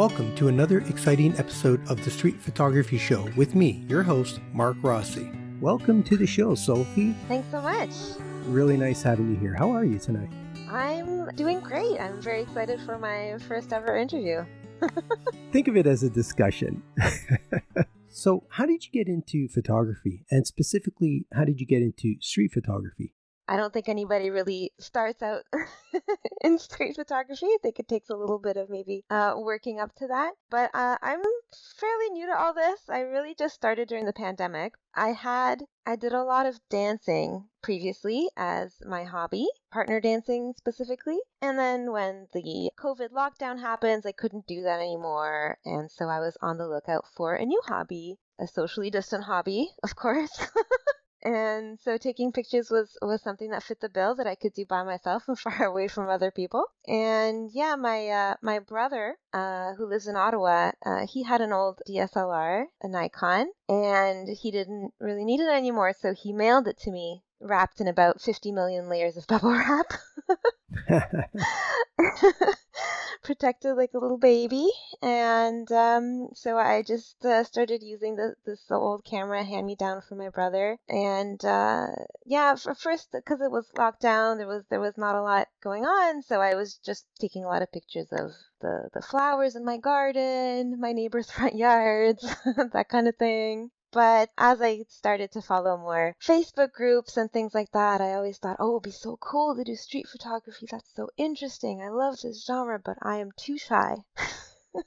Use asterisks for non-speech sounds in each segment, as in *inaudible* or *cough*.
Welcome to another exciting episode of the Street Photography Show with me, your host, Mark Rossi. Welcome to the show, Sophie. Thanks so much. Really nice having you here. How are you tonight? I'm doing great. I'm very excited for my first ever interview. *laughs* Think of it as a discussion. *laughs* so, how did you get into photography? And specifically, how did you get into street photography? I don't think anybody really starts out *laughs* in street photography. I think it takes a little bit of maybe uh, working up to that. But uh, I'm fairly new to all this. I really just started during the pandemic. I had, I did a lot of dancing previously as my hobby, partner dancing specifically. And then when the COVID lockdown happens, I couldn't do that anymore. And so I was on the lookout for a new hobby, a socially distant hobby, of course. *laughs* and so taking pictures was was something that fit the bill that I could do by myself and *laughs* far away from other people. And yeah, my uh, my brother, uh, who lives in Ottawa, uh, he had an old DSLR, a Nikon, and he didn't really need it anymore, so he mailed it to me wrapped in about 50 million layers of bubble wrap. *laughs* *laughs* *laughs* protected like a little baby. And um, so I just uh, started using the, this old camera hand me down from my brother. And uh, yeah, for first because it was locked down, there was there was not a lot going on, so I was just taking a lot of pictures of the the flowers in my garden, my neighbors' *laughs* front yards, *laughs* that kind of thing. But as I started to follow more Facebook groups and things like that, I always thought, oh, it'd be so cool to do street photography. That's so interesting. I love this genre, but I am too shy.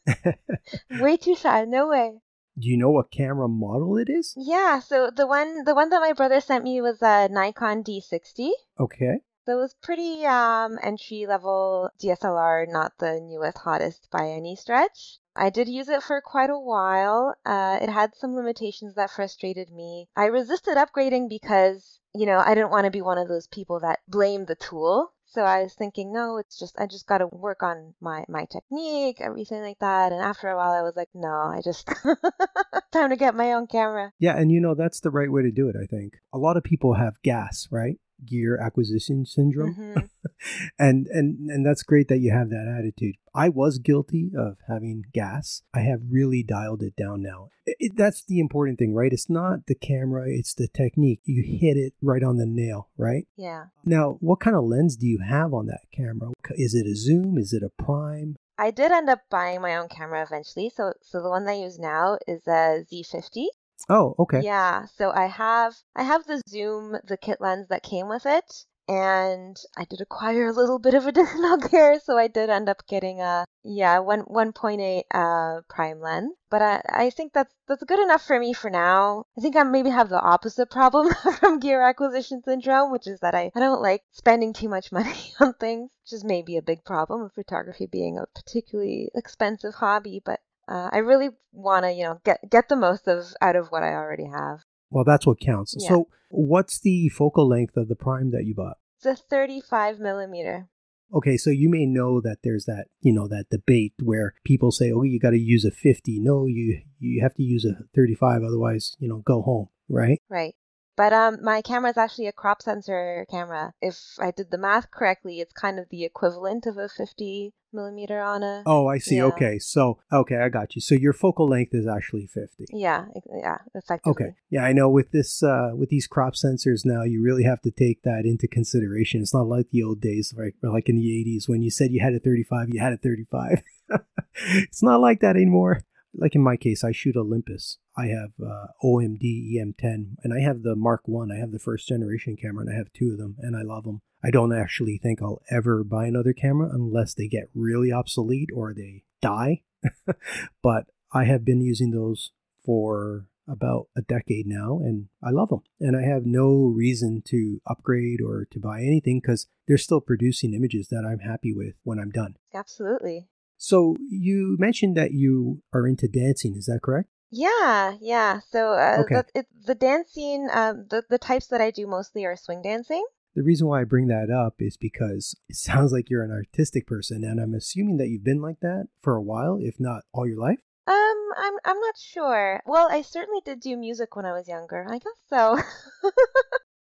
*laughs* Way too shy. No way. Do you know what camera model it is? Yeah, so the one the one that my brother sent me was a Nikon D60. Okay. So it was pretty um, entry level DSLR, not the newest, hottest by any stretch. I did use it for quite a while. Uh, it had some limitations that frustrated me. I resisted upgrading because, you know, I didn't want to be one of those people that blame the tool. So I was thinking, no, it's just I just got to work on my my technique, everything like that. And after a while, I was like, no, I just *laughs* time to get my own camera. Yeah, and you know that's the right way to do it. I think a lot of people have gas, right? Gear acquisition syndrome. Mm-hmm. *laughs* and and and that's great that you have that attitude. I was guilty of having gas. I have really dialed it down now. It, it, that's the important thing, right? It's not the camera, it's the technique. You hit it right on the nail, right? Yeah. Now, what kind of lens do you have on that camera? Is it a zoom? Is it a prime? I did end up buying my own camera eventually. So so the one I use now is a Z50. Oh, okay. Yeah, so I have I have the zoom, the kit lens that came with it, and I did acquire a little bit of additional *laughs* gear, so I did end up getting a yeah one one point eight uh prime lens. But I I think that's that's good enough for me for now. I think I maybe have the opposite problem *laughs* from gear acquisition syndrome, which is that I I don't like spending too much money *laughs* on things, which is maybe a big problem of photography being a particularly expensive hobby. But uh, I really want to, you know, get get the most of out of what I already have. Well, that's what counts. Yeah. So, what's the focal length of the prime that you bought? It's a 35 millimeter. Okay, so you may know that there's that, you know, that debate where people say, "Oh, you got to use a 50." No, you you have to use a 35 otherwise, you know, go home, right? Right. But um, my camera is actually a crop sensor camera. If I did the math correctly, it's kind of the equivalent of a 50 millimeter on a. Oh, I see. Yeah. Okay, so okay, I got you. So your focal length is actually 50. Yeah, yeah, effectively. Okay, yeah, I know. With this, uh, with these crop sensors now, you really have to take that into consideration. It's not like the old days, right? Like in the 80s when you said you had a 35, you had a 35. *laughs* it's not like that anymore like in my case, I shoot Olympus. I have uh, OMD EM10, and I have the Mark One. I have the first generation camera, and I have two of them, and I love them. I don't actually think I'll ever buy another camera unless they get really obsolete or they die. *laughs* but I have been using those for about a decade now, and I love them. And I have no reason to upgrade or to buy anything because they're still producing images that I'm happy with when I'm done. Absolutely. So you mentioned that you are into dancing. Is that correct? Yeah, yeah. So uh, okay. the, it, the dancing, um, the the types that I do mostly are swing dancing. The reason why I bring that up is because it sounds like you're an artistic person, and I'm assuming that you've been like that for a while, if not all your life. Um, I'm I'm not sure. Well, I certainly did do music when I was younger. I guess so. *laughs*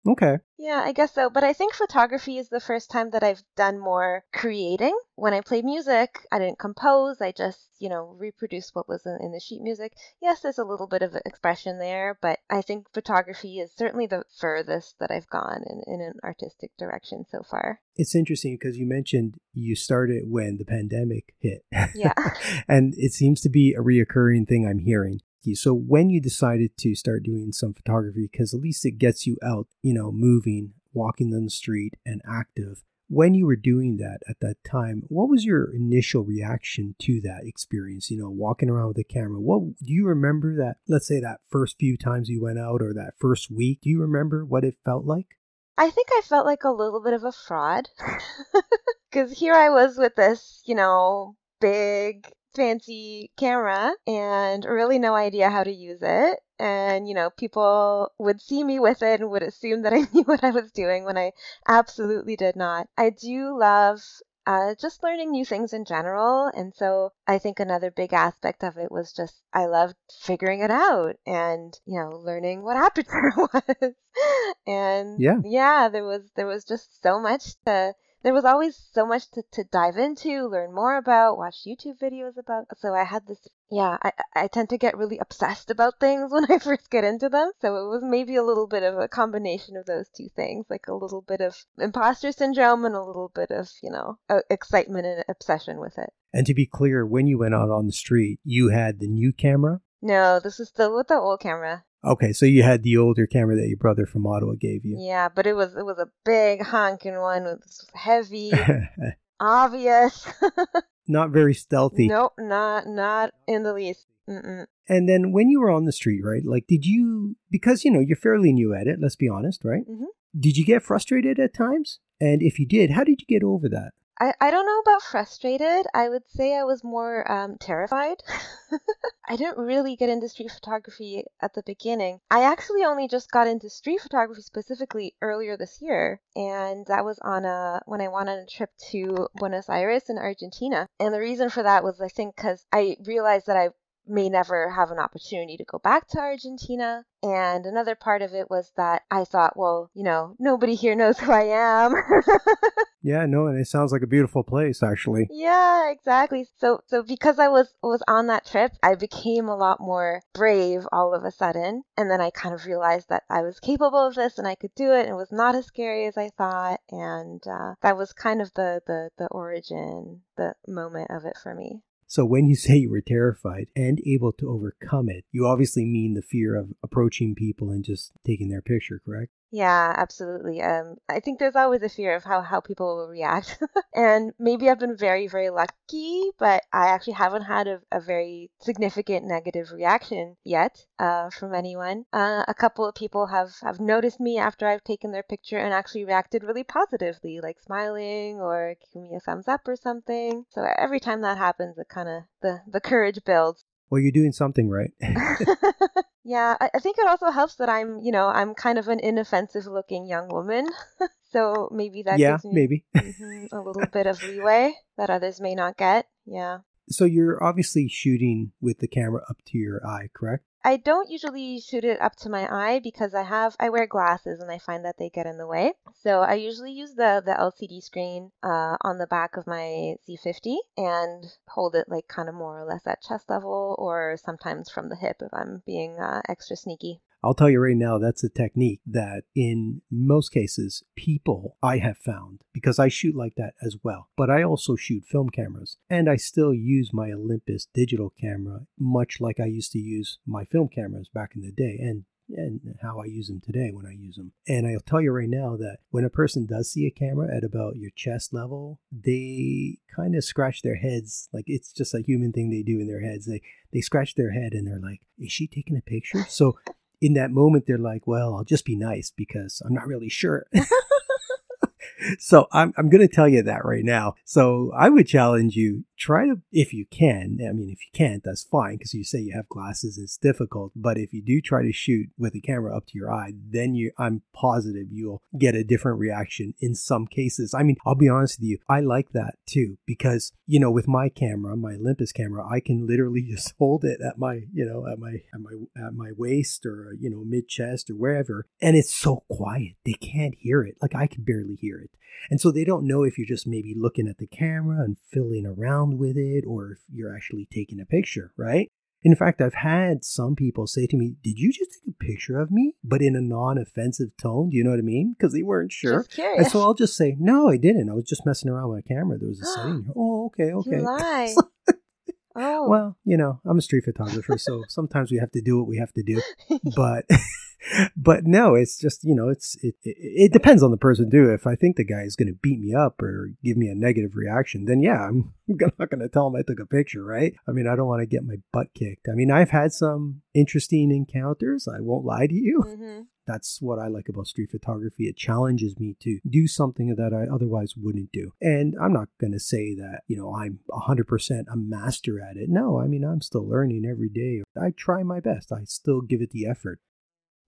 Okay. Yeah, I guess so. But I think photography is the first time that I've done more creating. When I played music, I didn't compose. I just, you know, reproduced what was in, in, the sheet music. Yes, there's a little bit of expression there, but I think photography is certainly the furthest that I've gone in, in an artistic direction so far. It's interesting because you mentioned you started when the pandemic hit. Yeah. *laughs* and it seems to be a reoccurring thing I'm hearing. So when you decided to start doing some photography, because at least it gets you out, you know, moving, walking on the street, and active. When you were doing that at that time, what was your initial reaction to that experience? You know, walking around with a camera. What do you remember that? Let's say that first few times you went out, or that first week. Do you remember what it felt like? I think I felt like a little bit of a fraud. *laughs* Because here I was with this, you know, big fancy camera and really no idea how to use it. And, you know, people would see me with it and would assume that I *laughs* knew what I was doing when I absolutely did not. I do love uh, just learning new things in general. And so I think another big aspect of it was just I loved figuring it out and you know learning what *laughs* aperture was. and yeah, yeah, there was there was just so much to there was always so much to, to dive into, learn more about, watch YouTube videos about. So I had this, yeah, I, I tend to get really obsessed about things *laughs* when I first get into them. So it was maybe a little bit of a combination of those two things, like a little bit of imposter syndrome and a little bit of, you know, excitement and obsession with it. And to be clear, when you went out on the street, you had the new camera? No, this is still with the old camera. Okay, so you had the older camera that your brother from Ottawa gave you. Yeah, but it was it was a big honking one. It was heavy, *laughs* obvious. *laughs* not very stealthy. Nope, not not in the least. Mm-mm. And then when you were on the street, right? Like, did you because you know you're fairly new at it. Let's be honest, right? Mm-hmm. Did you get frustrated at times? And if you did, how did you get over that? I, I don't know about frustrated. I would say I was more um, terrified. *laughs* I didn't really get into street photography at the beginning. I actually only just got into street photography specifically earlier this year, and that was on a when I went on a trip to Buenos Aires in Argentina. And the reason for that was I think because I realized that I may never have an opportunity to go back to Argentina. And another part of it was that I thought, well, you know, nobody here knows who I am. *laughs* yeah, no, and it sounds like a beautiful place actually. Yeah, exactly. So so because I was was on that trip, I became a lot more brave all of a sudden, and then I kind of realized that I was capable of this and I could do it and it was not as scary as I thought, and uh, that was kind of the the the origin, the moment of it for me. So when you *laughs* say you were terrified and able to overcome it, you obviously mean the fear of approaching people and just taking their picture, correct? Yeah, absolutely. Um, I think there's always a fear of how, how people will react. *laughs* and maybe I've been very, very lucky, but I actually haven't had a, a very significant negative reaction yet uh, from anyone. Uh, a couple of people have, have noticed me after I've taken their picture and actually reacted really positively, like smiling or giving me a thumbs up or something. So every time that happens, it kind of, the, the courage builds. Well, you're doing something right. *laughs* *laughs* yeah, I, I think it also helps that I'm, you know, I'm kind of an inoffensive looking young woman. *laughs* so maybe that yeah, gives me maybe. mm-hmm, a little bit of leeway that others may not get. Yeah. So you're obviously shooting with the camera up to your eye, correct? I don't usually shoot it up to my eye because I have I wear glasses and I find that they get in the way. So I usually use the the LCD screen uh, on the back of my Z50 and hold it like kind of more or less at chest level or sometimes from the hip if I'm being uh, extra sneaky. I'll tell you right now, that's a technique that in most cases, people I have found, because I shoot like that as well, but I also shoot film cameras and I still use my Olympus digital camera, much like I used to use my film cameras back in the day. And and how I use them today when I use them. And I'll tell you right now that when a person does see a camera at about your chest level, they kind of scratch their heads. Like it's just a human thing they do in their heads. They they scratch their head and they're like, "Is she taking a picture?" So in that moment they're like, well, I'll just be nice because I'm not really sure. *laughs* *laughs* so I'm, I'm going to tell you that right now. So I would challenge you try to, if you can, I mean, if you can't, that's fine because you say you have glasses, it's difficult. But if you do try to shoot with a camera up to your eye, then you, I'm positive you'll get a different reaction in some cases. I mean, I'll be honest with you, I like that too because, you know, with my camera, my Olympus camera, I can literally *laughs* just hold it at my, you know, at my, at my, at my waist or, you know, mid chest or wherever. And it's so quiet. They can't hear it. Like I can barely hear it. And so they don't know if you're just maybe looking at the camera and filling around with it or if you're actually taking a picture, right? In fact, I've had some people say to me, Did you just take a picture of me? But in a non offensive tone. Do you know what I mean? Because they weren't sure. And so I'll just say, No, I didn't. I was just messing around with my camera. There was a setting. *gasps* Oh, okay, okay. You lie. *laughs* oh. Well, you know, I'm a street photographer, so sometimes we have to do what we have to do. *laughs* But *laughs* but no, it's just you know, it's it, it, it depends on the person too. If I think the guy is going to beat me up or give me a negative reaction, then yeah, I'm *laughs* not going to tell him I took a picture, right? I mean, I don't want to get my butt kicked. I mean, I've had some interesting encounters. I won't lie to you. Mm-hmm. That's what I like about street photography. It challenges me to do something that I otherwise wouldn't do. And I'm not going to say that, you know, I'm 100% a master at it. No, I mean, I'm still learning every day. I try my best. I still give it the effort.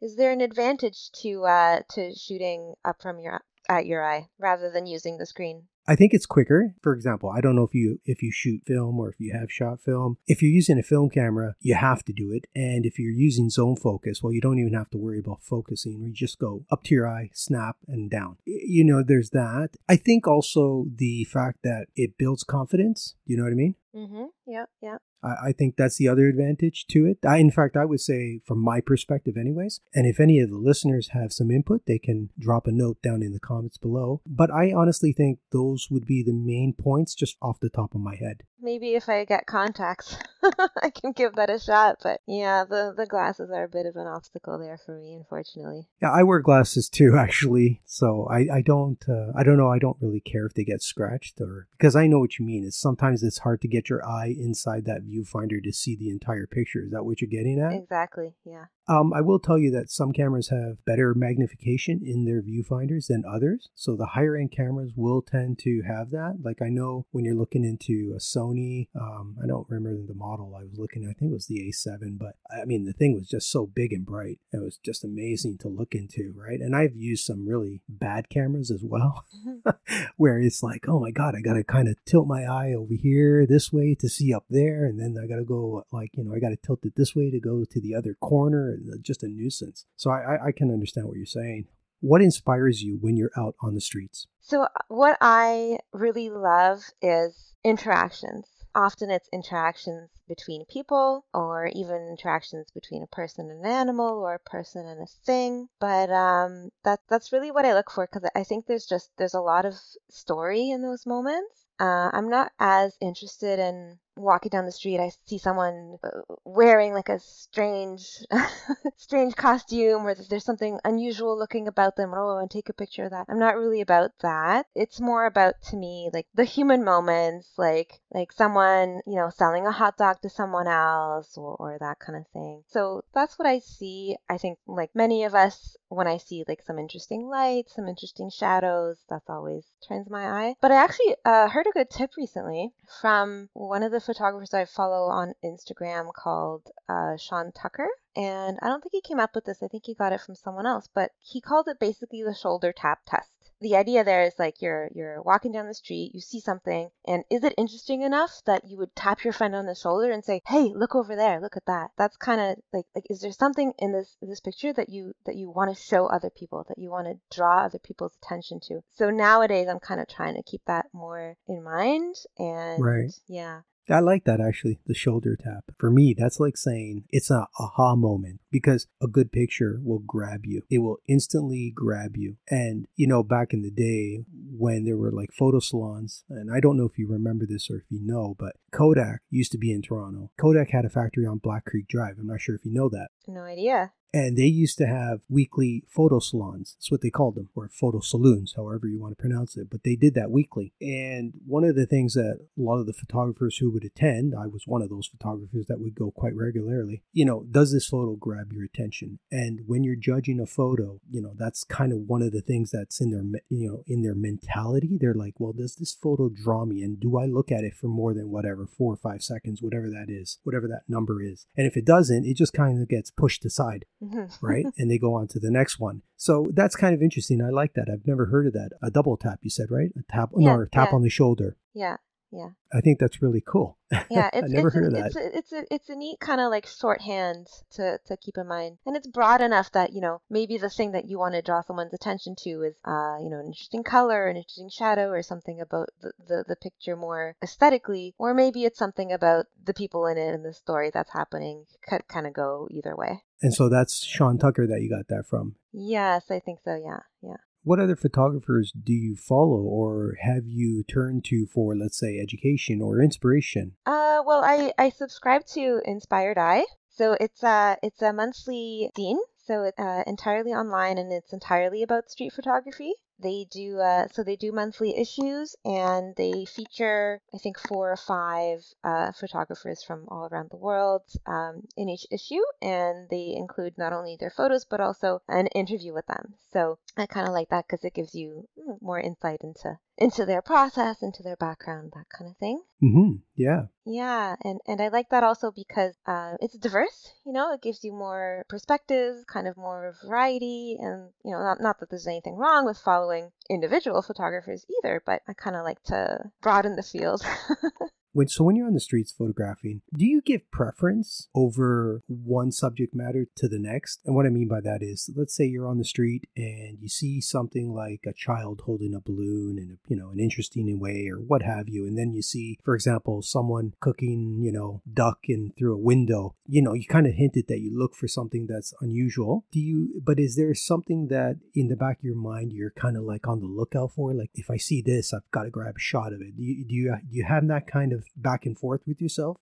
Is there an advantage to uh, to shooting up from your at your eye rather than using the screen? I think it's quicker. For example, I don't know if you if you shoot film or if you have shot film. If you're using a film camera, you have to do it. And if you're using zone focus, well, you don't even have to worry about focusing. You just go up to your eye, snap, and down. You know, there's that. I think also the fact that it builds confidence. Do you know what I mean? Mm-hmm. Yeah. Yeah. I, think that's the other advantage to it. I, in fact, I would say from my perspective, anyways. And if any of the listeners have some input, they can drop a note down in the comments below. But I honestly think those would be the main points just off the top of my head. Maybe if I get contacts, *laughs* I can give that a shot. But yeah, the, the glasses are a bit of an obstacle there for me, unfortunately. Yeah, I wear glasses too, *laughs* actually. So I, I don't, uh, I don't know. I don't really care if they get scratched or because I know what you mean. It's sometimes it's hard to get your eye inside that viewfinder to see the entire picture. Is that what you're getting at? Exactly. Yeah. Um, I will tell you that some cameras have better magnification in their viewfinders than others. So the higher end cameras will tend to have that. Like I know when you're looking into a Sony, um, I don't remember the model I was looking at. I think it was the A7, but I mean the thing was just so big and bright. It was just amazing to look into, right? And I've used some really bad cameras as well, mm-hmm. *laughs* where it's like, oh my god, I got to kind of tilt my eye over here this way to see up there, and then I got to go like you know I got to tilt it this way to go to the other corner just a nuisance. So I, I can understand what you're saying. What inspires you when you're out on the streets? So, uh, what I really love is interactions. Often it's interactions between people or even interactions between a person and an animal or a person and a thing. But um, that, that's really what I look for because I think there's just there's a lot of story in those moments. Uh, I'm not as interested in walking down the street, I see someone uh, wearing like a strange, *laughs* strange costume, or there's something unusual looking about them. Oh, and take a picture of that. I'm not really about that. It's more about to me like the human moments, like like someone you know selling a hot dog to someone else, or, or that kind of thing. So that's what I see. I think like many of us, when I see like some interesting lights, some interesting shadows, that's always turns my eye. But I actually uh, heard a good tip recently from one of the photographers I follow on Instagram called uh, Sean Tucker. And I don't think he came up with this. I think he got it from someone else, but he called it basically the shoulder tap test the idea there is like you're you're walking down the street, you see something, and is it interesting enough that you would tap your friend on the shoulder and say, "Hey, look over there, look at that." That's kind of like like is there something in this this picture that you that you want to show other people, that you want to draw other people's attention to? So nowadays, I'm kind of trying to keep that more in mind, and right. yeah, I like that actually, the shoulder tap. For me, that's like saying it's a aha moment because a good picture will grab you. It will instantly grab you. And, you know, back in the day when there were like photo salons, and I don't know if you remember this or if you know, but Kodak used to be in Toronto. Kodak had a factory on Black Creek Drive. I'm not sure if you know that. No idea. And they used to have weekly photo salons. That's what they called them, or photo saloons, however you want to pronounce it. But they did that weekly. And one of the things that a lot of the photographers who would attend, I was one of those photographers that would go quite regularly, you know, does this photo grab your attention? And when you're judging a photo, you know, that's kind of one of the things that's in their, you know, in their mentality. They're like, well, does this photo draw me? And do I look at it for more than whatever, four or five seconds, whatever that is, whatever that number is? And if it doesn't, it just kind of gets pushed aside, Mm-hmm. right? and they go on to the next one. So that's kind of interesting. I like that. I've never heard of that. A double tap, you said, right? A tap, Yeah, no, a tap yeah. on the shoulder. yeah, yeah. I think that's really cool. *laughs* Yeah, I never it's heard that. it's a, it's a it's a neat kind of like shorthand to to keep in mind, and it's broad enough that you know maybe the thing that you want to draw someone's attention to is uh you know an interesting color, an interesting shadow, or something about the the, the picture more aesthetically, or maybe it's something about the people in it and the story that's happening. Could kind of go either way. And so that's Sean Tucker that you got that from. Yes, I think so. Yeah, yeah. What other photographers do you follow or have you turned to for, let's say, education or inspiration? Uh, well, I I subscribe to Inspired Eye, so it's a it's a monthly zine, so it's uh, entirely online and it's entirely about street photography. They do uh, so they do monthly issues and they feature I think four or five uh, photographers from all around the world um, in each issue, and they include not only their photos but also an interview with them. So I kind of like that because it gives you mm, more insight into into their process, into their background, that kind of thing. Mm-hmm. Yeah. Yeah, and, and I like that also because uh, it's diverse. You know, it gives you more perspectives, kind of more variety, and you know, not not that there's anything wrong with following individual photographers either, but I kind of like to broaden the field. *laughs* When, so when you're on the streets photographing, do you give preference over one subject matter to the next? And what I mean by that is, let's say you're on the street and you see something like a child holding a balloon in a, you know, an interesting way or what have you, and then you see, for example, someone cooking, you know, duck in through a window. You know, you kind of hinted that you look for something that's unusual. Do you? But is there something that in the back of your mind you're kind of like on the lookout for? Like, if I see this, I've got to grab a shot of it. Do you do you, do you have that kind of back and forth with yourself?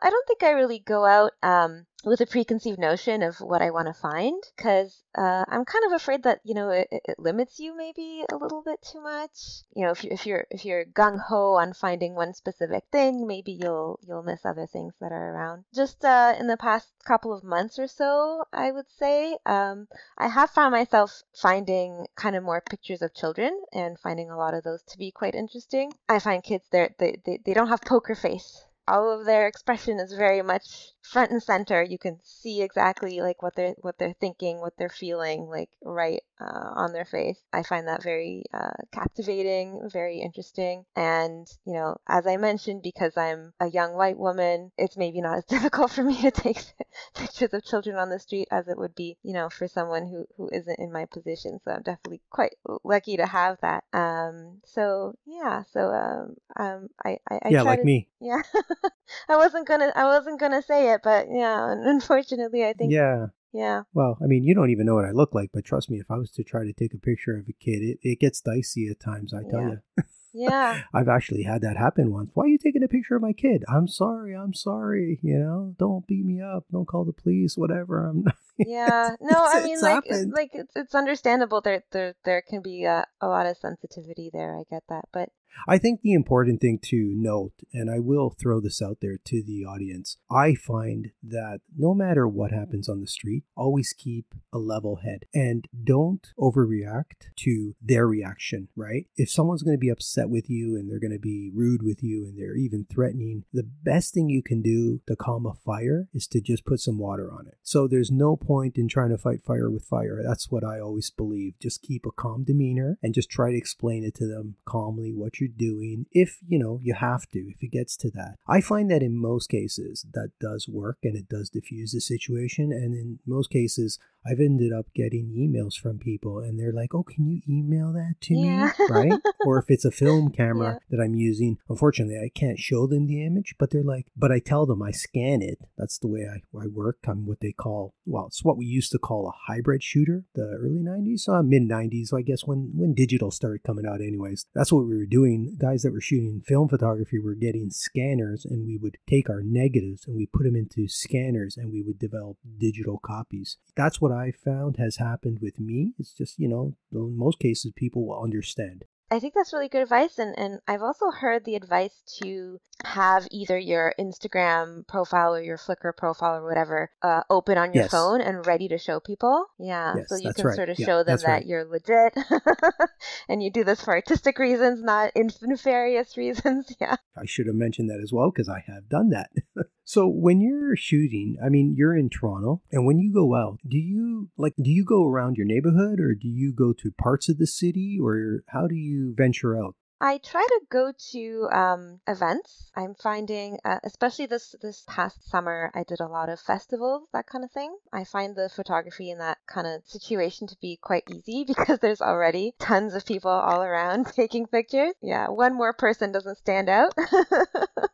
Um, I don't think I really go out um, with a preconceived notion of what I want to find because uh, I'm kind of afraid that you know it, it limits you maybe a little bit too much. You know, if you if you're if you're gung ho on finding one specific thing, maybe you'll you'll miss other things that are around. Just uh, in the past couple of months or so, I would say um, I have found myself finding kind of more pictures of children and finding a lot of those to be quite interesting. I find kids they, they, they don't have poker face all of their expression is very much front and center. You can see exactly like what they're what they're thinking, what they're feeling, like right uh, on their face. I find that very uh, captivating, very interesting. And you know, as I mentioned, because I'm a young white woman, it's maybe not as *laughs* difficult for me to take *laughs* pictures of children on the street as it would be, you know, for someone who who isn't in my position. So I'm definitely quite lucky to have that. Um, so yeah, so um, um, I, I, I yeah, like to, me. *laughs* yeah. *laughs* I wasn't gonna I wasn't gonna say it, but yeah, unfortunately I think Yeah. yeah. Well, I mean, you don't even know what I look like, but trust me, if I was to try to take a picture of a kid, it, it gets dicey at times, I tell Yeah. you. Yeah. *laughs* I've actually had that happen once. Why are you taking a picture of my kid? I'm sorry. I'm sorry. You know, don't beat me up. Don't call the police. Whatever. I'm not. Yeah. *laughs* No, I mean it's like it- like it's it's understandable there there there can be a, a lot of sensitivity there. I get that. But I think the important thing to note, and I will throw this out there to the audience, I find that no matter what happens on the street, always keep a level head and don't overreact to their reaction, right? If someone's going to be upset with you and they're going to be rude with you and they're even threatening, the best thing you can do to calm a fire is to just put some water on it. So there's no point in trying to fight fire with fire. That's what I always believe. Just keep a calm demeanor and just try to explain it to them calmly what you're doing if you know you have to if it gets to that i find that in most cases that does work and it does diffuse the situation and in most cases i've ended up getting emails from people and they're like oh can you email that to Yeah. me right? Or if it's a *laughs* film camera that i'm using unfortunately i can't show them the image but they're like but i tell them i scan it. That's the way i, I work. I'm what they call well it's what we used to call a hybrid shooter the early 90s uh, mid 90s i guess when when digital started coming out anyways. That's what we were doing. Guys that were shooting film photography were getting scanners and we would take our negatives and we put them into scanners and we would develop digital copies. That's what what I found has happened with me. It's just, you know, in most cases, people will understand. I think that's really good advice. And, and I've also heard the advice to have either your Instagram profile or your Flickr profile or whatever uh, open on your Yes. phone and ready to show people. Yeah. Yes, so you can right. sort of Yeah, show them that right. you're legit *laughs* and you do this for artistic reasons, not *laughs* nefarious reasons. *laughs* Yeah. I should have mentioned that as well because I have done that. So when you're shooting, I mean, you're in Toronto, and when you go out, do you like do you go around your neighborhood or do you go to parts of the city or how do you venture out? I try to go to um, events. I'm finding, uh, especially this this past summer, I did a lot of festivals, that kind of thing. I find the photography in that kind of situation to be quite easy *laughs* because there's already tons of people all around *laughs* taking pictures. Yeah, one more person doesn't stand out. *laughs*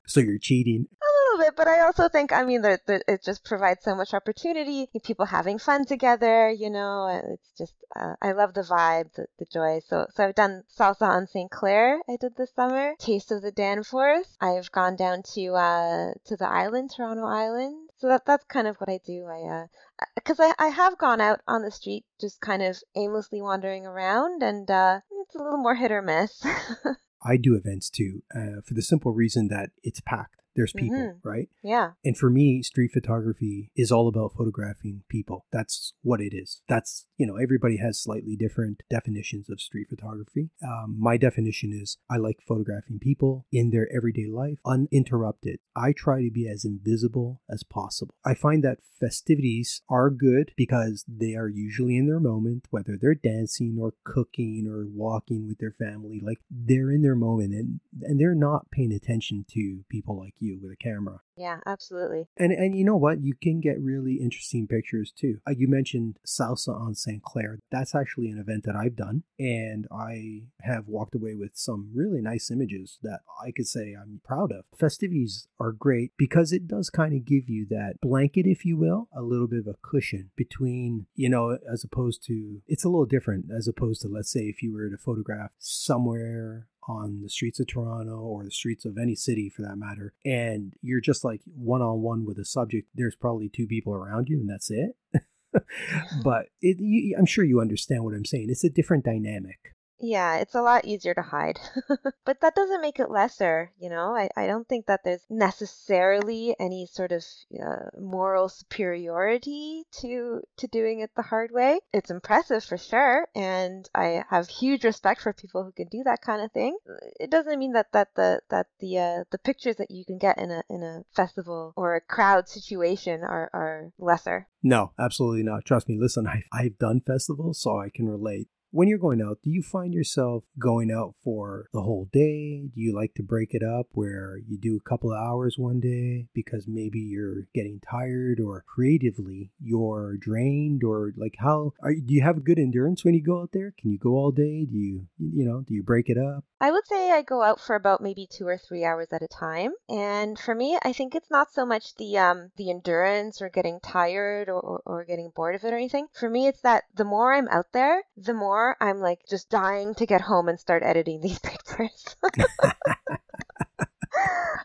So you're cheating. Little bit, but I also think, I mean, that it just provides so much opportunity, people having fun together, you know, it's just, uh, I love the vibe, the, the joy. So, so I've done salsa on St. Clair, I did this summer, Taste of the Danforth. I've gone down to, uh, to the island, Toronto Island. So that, that's kind of what I do. I, uh, because I, I have gone out on the street just kind of aimlessly wandering around and, uh, it's a little more hit or miss. *laughs* I do events too, uh, for the simple reason that it's packed. There's people, Mhm. right? yeah. And for me, street photography is all about photographing people. That's what it is. That's, you know, everybody has slightly different definitions of street photography. Um, my definition is I like photographing people in their everyday life uninterrupted. I try to be as invisible as possible. I find that festivities are good because they are usually in their moment, whether they're dancing or cooking or walking with their family. Like they're in their moment and, and they're not paying attention to people like you with a camera. Yeah, absolutely. And and you know what? You can get really interesting pictures too. Uh, you mentioned Salsa on St. Clair. That's actually an event that I've done, and I have walked away with some really nice images that I could say I'm proud of. Festivities are great because it does kind of give you that blanket, if you will, a little bit of a cushion between, you know, as opposed to it's a little different as opposed to let's say if you were to photograph somewhere on the streets of Toronto or the streets of any city for that matter, and you're just like one on one with a subject, there's probably two people around you and that's it. *laughs* but it, you, I'm sure you understand what I'm saying. It's a different dynamic. Yeah, it's a lot easier to hide. *laughs* but that doesn't make it lesser, you know? I, I don't think that there's necessarily any sort of uh, moral superiority to to doing it the hard way. It's impressive for sure, and I have huge respect for people who can do that kind of thing. It doesn't mean that that the that the uh, the pictures that you can get in a in a festival or a crowd situation are are lesser. No, absolutely not. Trust me. Listen, I, I've done festivals, so I can relate. When you're going out, do you find yourself going out for the whole day? Do you like to break it up where you do a couple of hours one day because maybe you're getting tired or creatively you're drained or like how are do you have good endurance when you go out there? Can you go all day? Do you you know, do you break it up? I would say I go out for about maybe two or three hours at a time. And for me, I think it's not so much the um the endurance or getting tired or, or getting bored of it or anything. For me, it's that the more I'm out there, the more I'm like just dying to get home and start editing these *laughs* pictures. *laughs*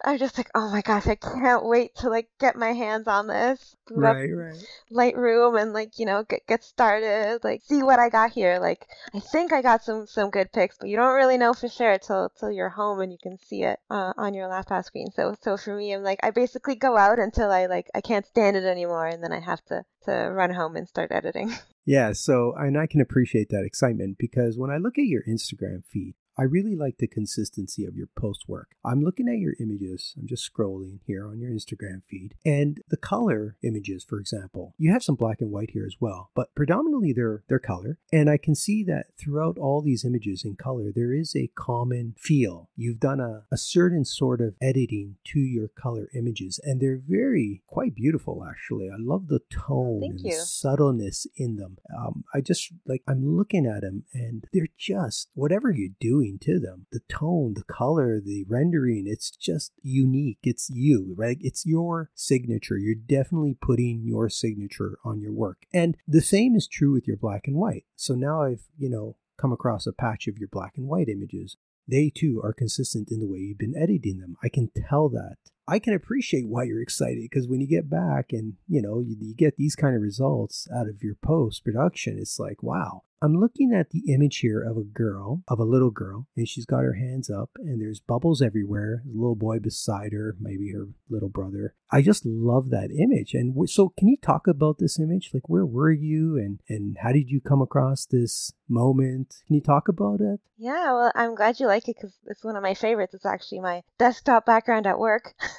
I'm just like, oh my gosh, I can't wait to like get my hands on this. Right, right. Lightroom and like you know get get started like see what I got here like I think I got some some good pics but you don't really know for sure till till you're home and you can see it uh, on your laptop screen so so for me I'm like I basically go out until I like I can't stand it anymore and then I have to to run home and start editing *laughs* Yeah, so and I can appreciate that excitement because when I look at your Instagram feed, I really like the consistency of your post work. I'm looking at your images. I'm just scrolling here on your Instagram feed. And the color images, for example, you have some black and white here as well, but predominantly they're they're color. And I can see that throughout all these images in color, there is a common feel. You've done a, a certain sort of editing to your color images, and they're very quite beautiful actually. I love the tone thank and you. the subtleness in them. Um, I just like I'm looking at them and they're just whatever you're doing to them, the tone, the color, the rendering, it's just unique. It's you, right? It's your signature. You're definitely putting your signature on your work. And the same is true with your black and white. So now I've, you know, come across a patch of your black and white images. They too are consistent in the way you've been editing them. I can tell that. I can appreciate why you're excited because when you get back and you know you, you get these kind of results out of your post production, it's like wow, I'm looking at the image here of a girl, of a little girl, and she's got her hands up, and there's bubbles everywhere. A little boy beside her, maybe her little brother. I just love that image. And so, can you talk about this image? Like, where were you, and and how did you come across this moment? Can you talk about it? Yeah, well, I'm glad you like it because it's one of my favorites. It's actually my desktop background at work. *laughs*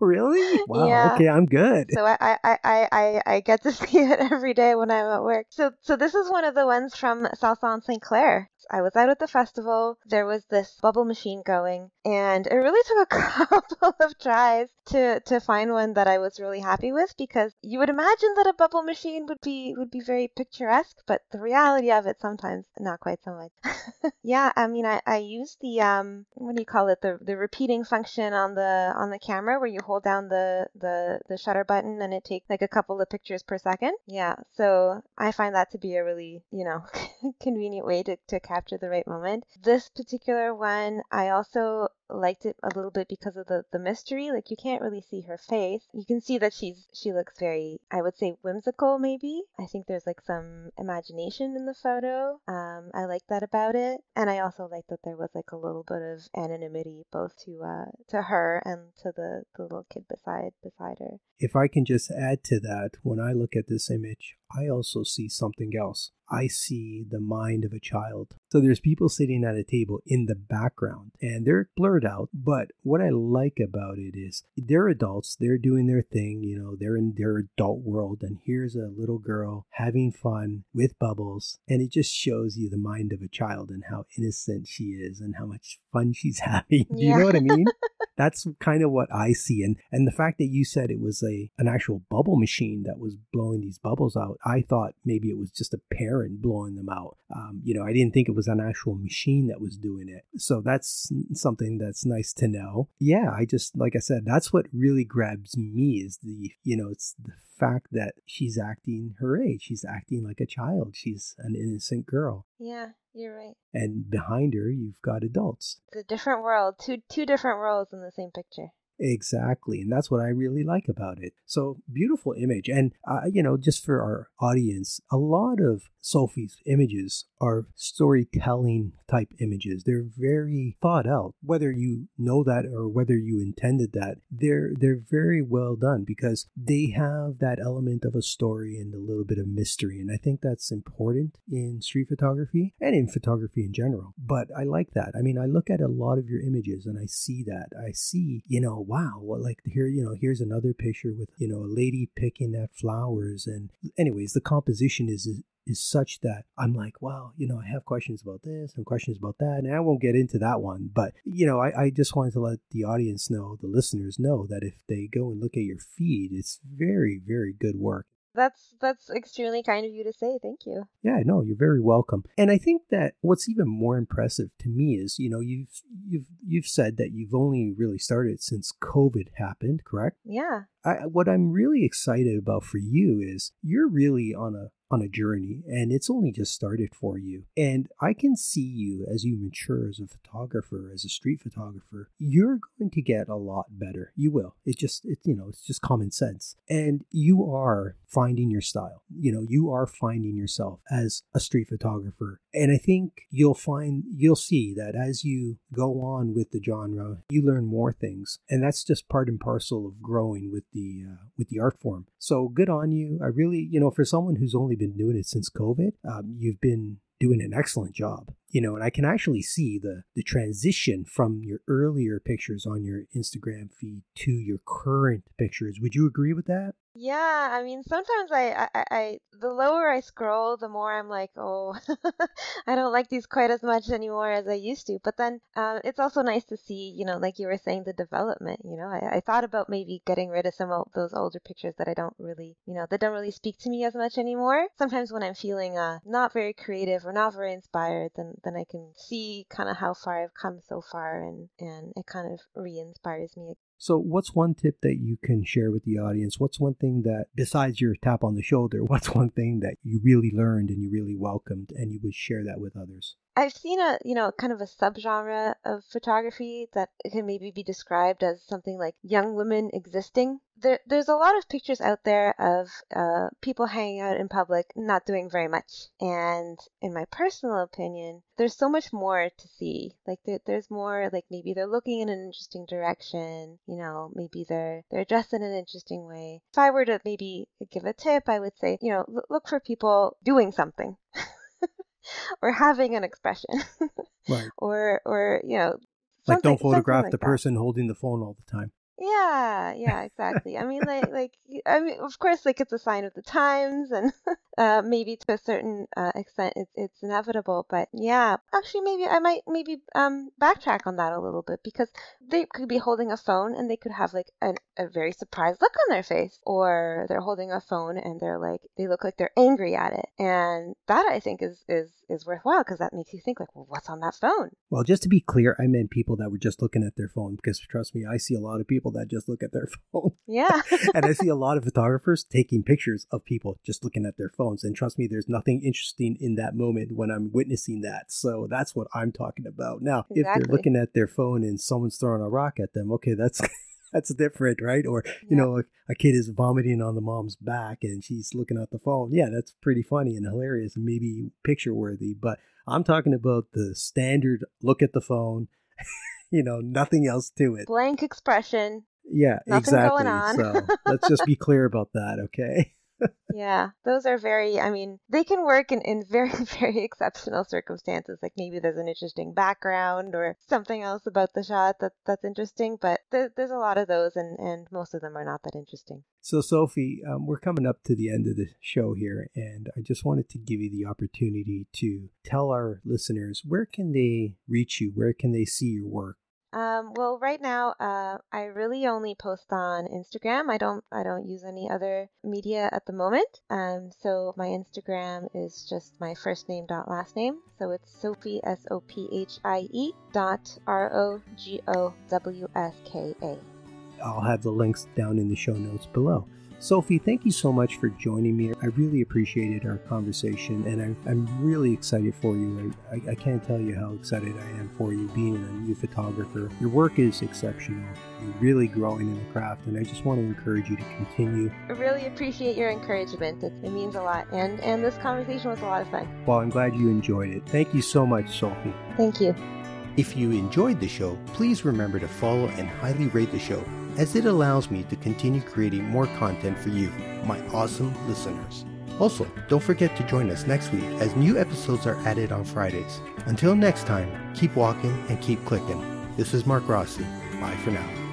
really? Wow. Yeah. Okay, I'm good. So I, I, I, I, I get to *laughs* see it every day when I'm at work. So so this is one of the ones from Salsa Saint Clair. I was out at the festival. There was this bubble machine going, and it really *laughs* took a couple of tries to to find one that I was really happy with because you would imagine that a bubble machine would be would be very picturesque, but the reality of it sometimes not quite so much. *laughs* yeah, I mean, I I used the um what do you call it the the repeating function on the on the camera where you hold down the the the shutter button and it takes like a couple of pictures per second. Yeah, so I find that to be a really you know *laughs* convenient way to to capture the right moment. This particular one, I also liked it a little bit because of the the mystery like you can't really see her face. You can see that she's she looks very i would say whimsical maybe. I think there's like some imagination in the photo. Um i like that about it. And i also like that there was like a little bit of anonymity both to uh to her and to the the little kid beside beside her. If i can just add to that when i look at this image i also see something else I see the mind of a child. So there's people sitting at a table in the background and they're blurred out. But what I like about it is they're adults, they're doing their thing, you know, they're in their adult world. And here's a little girl having fun with bubbles. And it just shows you the mind of a child and how innocent she is and how much fun she's *laughs* having. Do you know what I mean? *laughs* That's kind of what I see. And and the fact that you said it was a an actual bubble machine that was blowing these bubbles out, I thought maybe it was just a parent blowing them out. Um, you know, I didn't think it was an actual machine that was doing it. So that's something that's nice to know. Yeah, I just like I said, that's what really grabs me is the you know, it's the fact that she's acting her age. She's acting like a child. She's an innocent girl. Yeah, you're right. And behind her, you've got adults. It's a different world. Two two different worlds in the same picture. Exactly. And that's what I really like about it. So beautiful image. And, uh, you know, just for our audience, a lot of Sophie's images are storytelling type images. They're very thought out. Whether you know that or whether you intended that, they're, they're very well done because they have that element of a story and a little bit of mystery. And I think that's important in street photography and in photography in general. But I like that. I mean, I look at a lot of your images and I see that. I see, you know, wow, well, like here, you know, here's another picture with, you know, a lady picking at flowers. And, anyways, the composition is, is such that I'm like, wow, you know, I have questions about this and questions about that. And I won't get into that one. But, you know, I, I just wanted to let the audience know, the listeners know that if they go and look at your feed, it's very, very good work that's that's extremely kind of you to say. Thank you. Yeah, no, you're very welcome. And I think that what's even more impressive to me is, you know, you've you've you've said that you've only really started since COVID happened, correct? Yeah. I, what I'm really excited about for you is you're really on a on a journey and it's only just started for you. And I can see you as you mature as a photographer, as a street photographer, you're going to get a lot better. You will. It just, it, you know, it's just common sense. And you are finding your style. You know, you are finding yourself as a street photographer. And I think you'll find, you'll see that as you go on with the genre, you learn more things. And that's just part and parcel of growing with the, uh, with the art form. So good on you. I really, you know, for someone who's only been doing it since COVID, um, you've been doing an excellent job you know and i can actually see the the transition from your earlier pictures on your instagram feed to your current pictures. Would you agree with that yeah, I mean, sometimes I, I, I, the lower I scroll, the more I'm like, oh, *laughs* I don't like these quite as much anymore as I used to. But then um, it's also nice to see, you know, like you were saying, the development. You know, I, I thought about maybe getting rid of some of those older pictures that I don't really, you know, that don't really speak to me as much anymore. Sometimes when I'm feeling uh, not very creative or not very inspired, then then I can see kind of how far I've come so far, and and it kind of re-inspires me so, what's one tip that you can share with the audience? What's one thing that, besides your tap on the shoulder, *laughs* what's one thing that you really learned and you really welcomed and you would share that with others? I've seen a, you know, kind of a subgenre of photography that can maybe be described as something like young women existing. There, there's a lot of pictures out there of uh, people hanging out in public, not doing very much. And in my personal opinion, there's so much more to see. Like there, there's more, like maybe they're looking in an interesting direction. You know, maybe they're they're dressed in an interesting way. If I were to maybe give a tip, I would say, you know, look for people doing something. *laughs* or having an expression *laughs* right or or you know like don't photograph like the that. person holding the phone all the time yeah yeah exactly. I mean like like i mean of course like it's a sign of the times and *laughs* uh maybe to a certain uh, extent it's it's inevitable but yeah actually maybe i might maybe um backtrack on that a little bit because they could be holding a phone and they could have like an, a very surprised look on their face or they're holding a phone and they're like they look like they're angry at it. And that i think is is is worthwhile because that makes you think like well what's on that phone? Well just to be clear i meant people that were just looking at their phone because trust me i see a lot of people that just look at their *laughs* phone yeah *laughs* and i see a lot of photographers taking pictures of people just looking at their phones and trust me there's nothing interesting in that moment when i'm witnessing that so that's what i'm talking about now exactly. if they're looking at their phone and someone's throwing a rock at them okay that's *laughs* that's different, right? Or you Yeah. know, a, a kid is vomiting on the mom's back and she's looking at the phone. Yeah, that's pretty funny and hilarious and maybe picture worthy. But I'm talking about the standard look at the phone. You know, nothing else to it. blank expression Yeah, Nothing exactly. going on. so let's just be *laughs* clear about that, okay? Yeah, those are very, I mean, they can work in, in very, *laughs* very exceptional circumstances. Like maybe there's an interesting background or something else about the shot that, that's interesting, but there, there's a lot of those and, and most of them are not that interesting. So, Sophie, um, we're coming up to the end of the show here, and I just wanted to give you the opportunity to tell our listeners where can they reach you, where can they see your work. Um, well, right now, uh, I really only post on Instagram. I don't, I don't use any other media at the moment. Um, so my Instagram is just my first name dot last name. So it's Sophie S O P H I E dot R O G O W S K A. I'll have the links down in the show notes below. Sophie, thank you so much for joining me. I really appreciated our conversation, and I, I'm really excited for you. I, I, I can't tell you how excited I am for you being a new photographer. Your work is exceptional. You're really growing in the craft, and I just want to encourage you to continue. I really appreciate your encouragement. It, it means a lot. And, and this conversation was a lot of fun. Well, I'm glad you enjoyed it. Thank you so much, Sophie. Thank you. If you enjoyed the show, please remember to follow and highly rate the show, as it allows me to continue creating more content for you, my awesome listeners. Also, don't forget to join us next week as new episodes are added on Fridays. Until next time, keep walking and keep clicking. This is Mark Rossi. Bye for now.